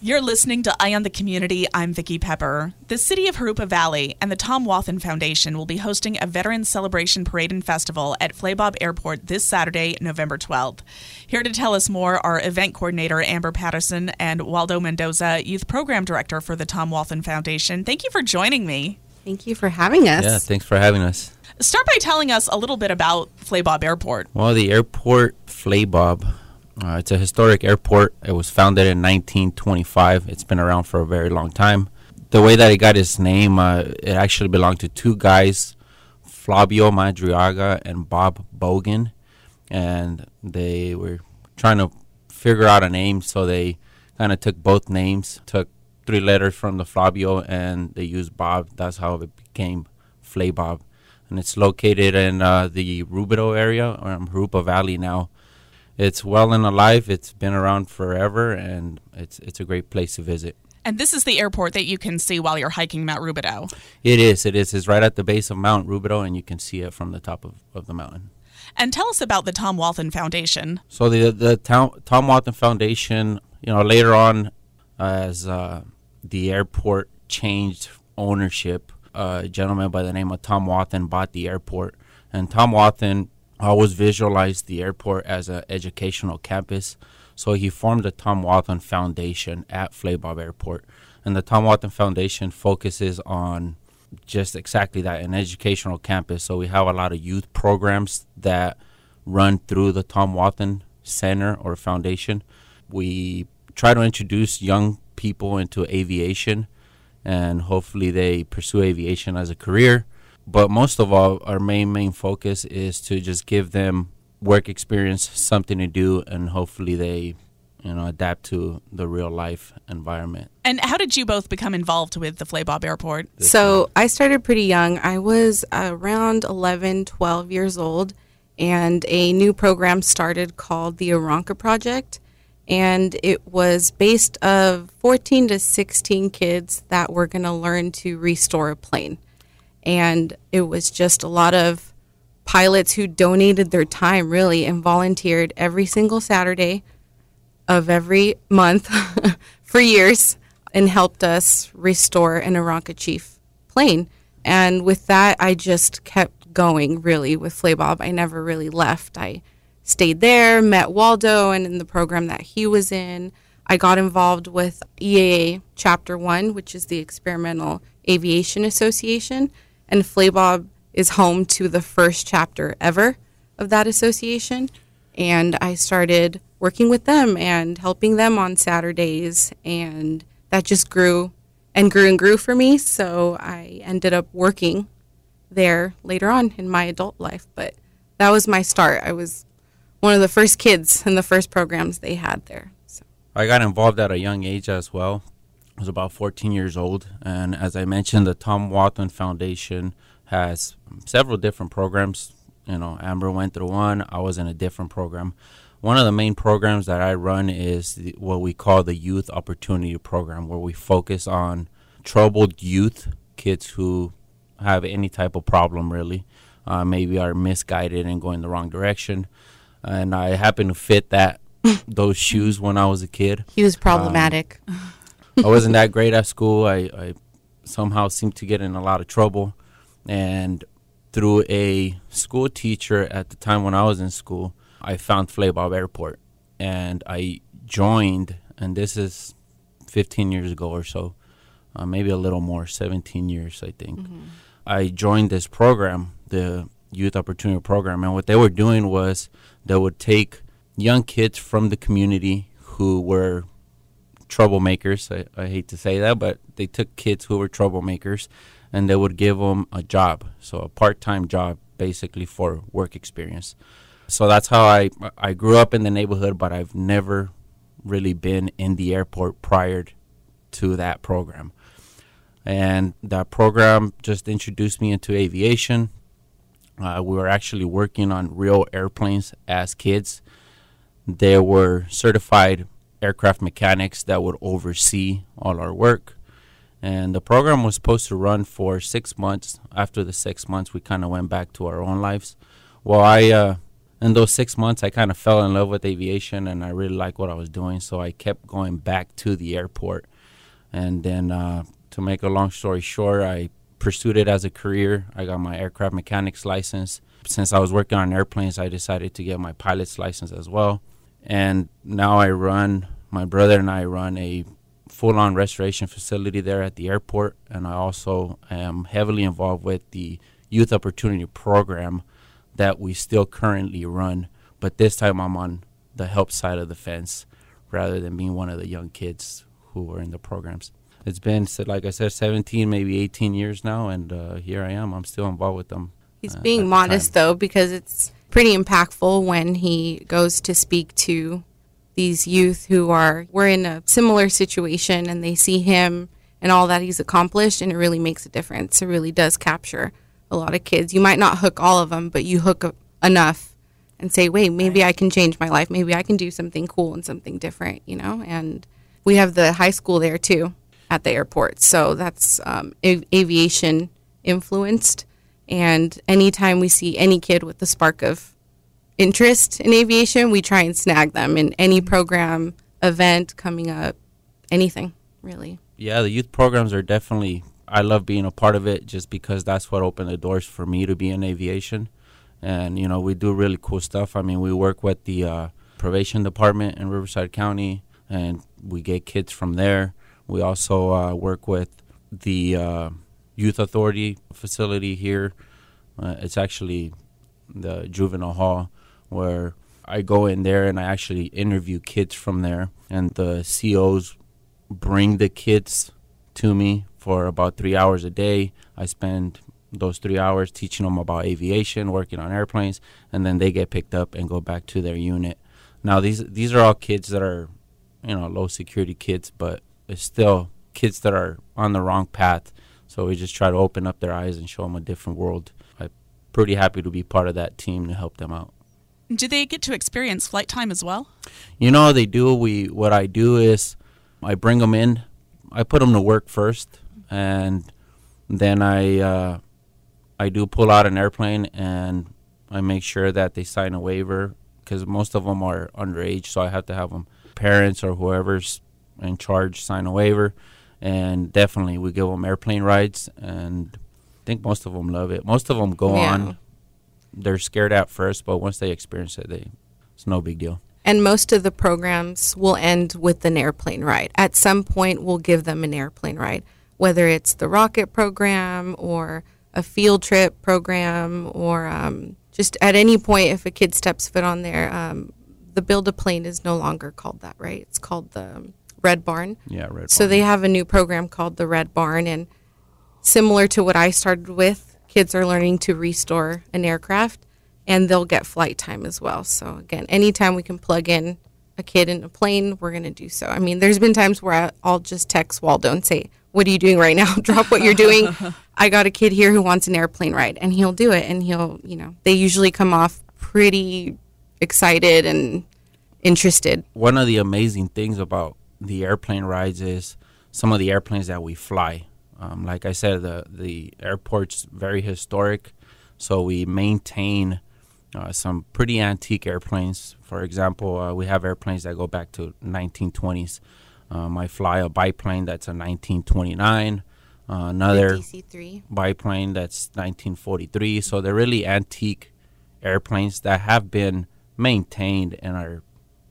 You're listening to Eye on the Community. I'm Vicki Pepper. The City of Jurupa Valley and the Tom Wathen Foundation will be hosting a Veterans Celebration Parade and Festival at Flabob Airport this Saturday, November 12th. Here to tell us more are event coordinator Ambar Patterson and Waldo Mendoza, youth program director for the Tom Wathen Foundation. Thank you for joining me. Thank you for having us. Yeah, thanks for having us. Start by telling us a little bit about Flabob Airport. Well, the airport Flabob, uh, it's a historic airport. It was founded in 1925. It's been around for a very long time. The way that it got its name, uh, it actually belonged to two guys, Flavio Madariaga and Bob Bogan, and they were trying to figure out a name, so they kind of took both names, took three letters from the Flavio, and they used Bob. That's how it became Flabob and it's located in uh, the Rubidoux area, or um, Jurupa Valley now. It's well and alive. It's been around forever, and it's it's a great place to visit. And this is the airport that you can see while you're hiking Mount Rubidoux. It is. It is. It's right at the base of Mount Rubidoux, and you can see it from the top of, of the mountain. And tell us about the Tom Wathen Foundation. So the the Tom, Tom Wathen Foundation, you know, later on, uh, as uh, the airport changed ownership, a gentleman by the name of Tom Wathen bought the airport, and Tom Wathen always visualized the airport as an educational campus. So he formed the Tom Wathen Foundation at Flabob Airport, and the Tom Wathen Foundation focuses on just exactly that an educational campus. So we have a lot of youth programs that run through the Tom Wathen Center or Foundation. We try to introduce young people into aviation and hopefully they pursue aviation as a career. But most of all, our main main focus is to just give them work experience, something to do, and hopefully they, you know, adapt to the real life environment. And how did you both become involved with the Flabob Airport? So I started pretty young. I was around 11, 12 years old, and a new program started called the Aeronca Project and it was based of 14 to 16 kids that were going to learn to restore a plane and it was just a lot of pilots who donated their time really and volunteered every single saturday of every month for years and helped us restore an Aeronca Chief plane. And with that i just kept going really with flabob i never really left. I stayed there, met Waldo, and in the program that he was in, I got involved with EAA Chapter 1, which is the Experimental Aviation Association. And Flabob is home to the first chapter ever of that association. And I started working with them and helping them on Saturdays. And that just grew and grew and grew for me. So I ended up working there later on in my adult life. But that was my start. I was one of the first kids in the first programs they had there. So. I got involved at a young age as well. I was about 14 years old, and as I mentioned, the Tom Wathen Foundation has several different programs. You know, Ambar went through one. I was in a different program. One of the main programs that I run is the, what we call the Youth Opportunity Program, where we focus on troubled youth, kids who have any type of problem, really. Uh, maybe are misguided and going the wrong direction and I happened to fit that those shoes when I was a kid. He was problematic. Um, I wasn't that great at school. I, I somehow seemed to get in a lot of trouble, and through a school teacher at the time when I was in school, I found Flabob Airport, and I joined. And this is 15 years ago or so, uh, maybe a little more, 17 years, I think. I joined this program, the Youth Opportunity Program, and what they were doing was they would take young kids from the community who were troublemakers. I, I hate to say that, but they took kids who were troublemakers and they would give them a job, so a part-time job basically for work experience. So that's how I I grew up in the neighborhood, but I've never really been in the airport prior to that program. And that program just introduced me into aviation. Uh, we were actually working on real airplanes as kids. There were certified aircraft mechanics that would oversee all our work. And the program was supposed to run for six months. After the six months, we kind of went back to our own lives. Well, I, uh, in those six months, I kind of fell in love with aviation and I really liked what I was doing. So I kept going back to the airport. And then, uh, to make a long story short, I pursued it as a career. I got my aircraft mechanics license. Since I was working on airplanes, I decided to get my pilot's license as well. And now I run, my brother and I run a full on restoration facility there at the airport. And I also am heavily involved with the Youth Opportunity Program that we still currently run. But this time I'm on the help side of the fence rather than being one of the young kids who are in the programs. It's been, like I said, 17, maybe 18 years now, and uh, here I am. I'm still involved with them. He's uh, being modest time. though because it's pretty impactful when he goes to speak to these youth who are we're in a similar situation and they see him and all that he's accomplished and it really makes a difference. It really does capture a lot of kids. You might not hook all of them, but you hook enough and say, "Wait, maybe I can change my life. Maybe I can do something cool and something different," you know? And we have the high school there too at the airport. So that's um, av- aviation influenced. And anytime we see any kid with the spark of interest in aviation, we try and snag them in any program, event coming up, anything really. Yeah, the youth programs are definitely. I love being a part of it just because that's what opened the doors for me to be in aviation, and you know we do really cool stuff. I mean, we work with the uh, probation department in Riverside County, and we get kids from there. We also uh, work with the uh, youth authority facility here. Uh, it's actually the juvenile hall where I go in there and I actually interview kids from there, and the COs bring the kids to me for about three hours a day. I spend those three hours teaching them about aviation, working on airplanes, and then they get picked up and go back to their unit. Now these these are all kids that are, you know, low security kids, but it's still kids that are on the wrong path. So we just try to open up their eyes and show them a different world. I'm pretty happy to be part of that team to help them out. Do they get to experience flight time as well? You know, they do. We what I do is I bring them in. I put them to work first, and then I uh, I do pull out an airplane and I make sure that they sign a waiver because most of them are underage, so I have to have them parents or whoever's in charge sign a waiver, and definitely we give them airplane rides, and I think most of them love it. Most of them go Yeah. on. They're scared at first, but once they experience it, they it's no big deal. And most of the programs will end with an airplane ride. At some point, we'll give them an airplane ride, whether it's the rocket program or a field trip program, or um, just at any point, if a kid steps foot on there, um, the build a plane is no longer called that, right? It's called the um, Red Barn. Yeah, red. Barn. So they have a new program called the Red Barn, and similar to what I started with, kids are learning to restore an aircraft, and they'll get flight time as well. So again, anytime we can plug in a kid in a plane, we're going to do so. I mean, there's been times where I'll just text Waldo and say, "What are you doing right now? Drop what you're doing. I got a kid here who wants an airplane ride," and he'll do it. And he'll, you know, they usually come off pretty excited and interested. one of the amazing things about the airplane rides is some of the airplanes that we fly. Um, like I said, the the airport's very historic, so we maintain uh, some pretty antique airplanes. For example, uh, we have airplanes that go back to 1920s. Um, I fly a biplane that's a 1929. Uh, another DC-3. biplane that's 1943. So they're really antique airplanes that have been maintained and are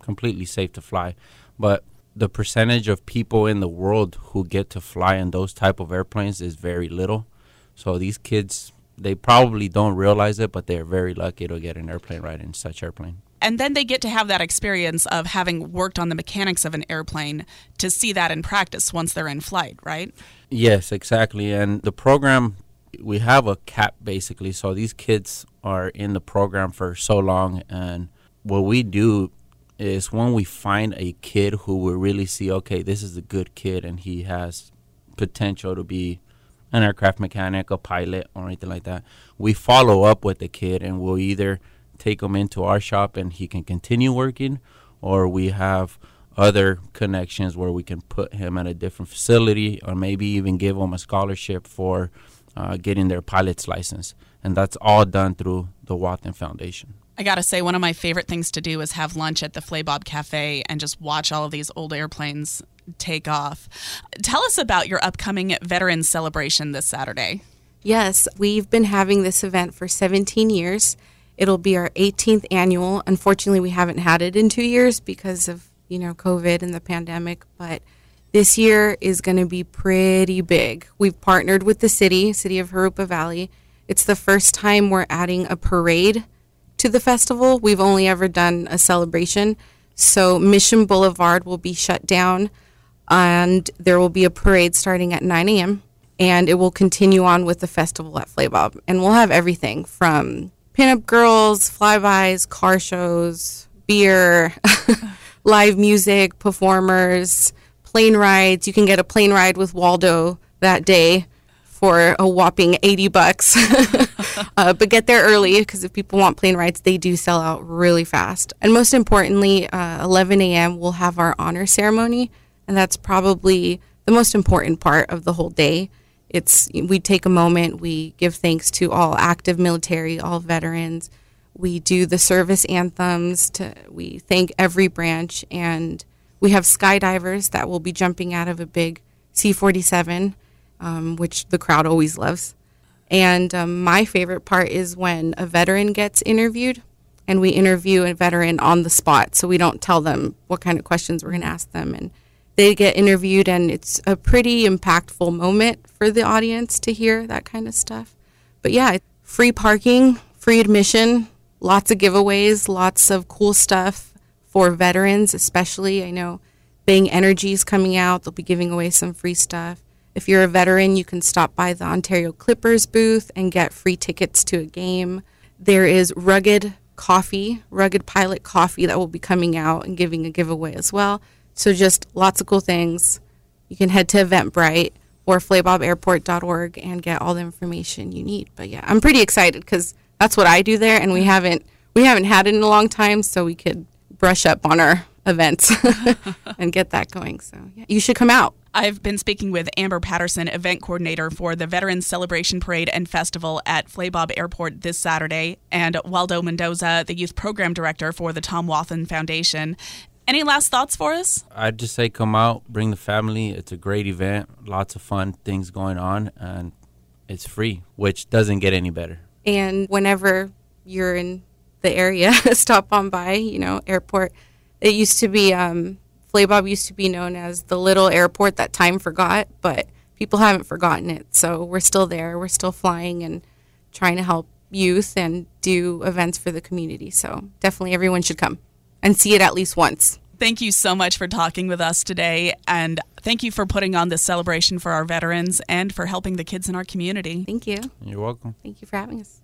completely safe to fly. But the percentage of people in the world who get to fly in those type of airplanes is very little. So these kids, they probably don't realize it, but they're very lucky to get an airplane ride in such airplane. And then they get to have that experience of having worked on the mechanics of an airplane to see that in practice once they're in flight, right? Yes, exactly. And the program, we have a cap basically. So these kids are in the program for so long. And what we do is when we find a kid who we really see, okay, this is a good kid and he has potential to be an aircraft mechanic, a pilot, or anything like that, we follow up with the kid and we'll either take him into our shop and he can continue working, or we have other connections where we can put him at a different facility or maybe even give him a scholarship for uh, getting their pilot's license. And that's all done through the Wathen Foundation. I gotta say, one of my favorite things to do is have lunch at the Flabob Cafe and just watch all of these old airplanes take off. Tell us about your upcoming Veterans Celebration this Saturday. Yes, we've been having this event for 17 years. It'll be our 18th annual. Unfortunately, we haven't had it in two years because of you know COVID and the pandemic, but this year is going to be pretty big. We've partnered with the city, City of Jurupa Valley. It's the first time we're adding a parade to the festival. We've only ever done a celebration. So Mission Boulevard will be shut down and there will be a parade starting at 9 a.m. and it will continue on with the festival at Flabob. And we'll have everything from pinup girls, flybys, car shows, beer, live music, performers, plane rides. You can get a plane ride with Waldo that day for a whopping 80 bucks. uh, but get there early because if people want plane rides, they do sell out really fast. And most importantly, uh, 11 a.m., we'll have our honor ceremony. And that's probably the most important part of the whole day. It's we take a moment, we give thanks to all active military, all veterans. We do the service anthems to we thank every branch and we have skydivers that will be jumping out of a big C-47 um, which the crowd always loves. And um, my favorite part is when a veteran gets interviewed and we interview a veteran on the spot. So we don't tell them what kind of questions we're going to ask them. And they get interviewed, and it's a pretty impactful moment for the audience to hear that kind of stuff. But yeah, free parking, free admission, lots of giveaways, lots of cool stuff for veterans, especially. I know Bang Energy is coming out, they'll be giving away some free stuff. If you're a veteran, you can stop by the Ontario Clippers booth and get free tickets to a game. There is Rugged Coffee, Rugged Pilot Coffee that will be coming out and giving a giveaway as well. So just lots of cool things. You can head to Eventbrite or flaybobairport.org and get all the information you need. But yeah, I'm pretty excited because that's what I do there, and we haven't we haven't had it in a long time, so we could brush up on our events and get that going. So yeah, you should come out. I've been speaking with Ambar Patterson, event coordinator for the Veterans Celebration Parade and Festival at Flabob Airport this Saturday, and Waldo Mendoza, the youth program director for the Tom Wathen Foundation. Any last thoughts for us? I'd just say come out, bring the family. It's a great event, lots of fun things going on, and it's free, which doesn't get any better. And whenever you're in the area, stop on by, you know, airport. It used to be, um, Flabob used to be known as the little airport that time forgot, but people haven't forgotten it. So we're still there. We're still flying and trying to help youth and do events for the community. So definitely everyone should come and see it at least once. Thank you so much for talking with us today. And thank you for putting on this celebration for our veterans and for helping the kids in our community. Thank you. You're welcome. Thank you for having us.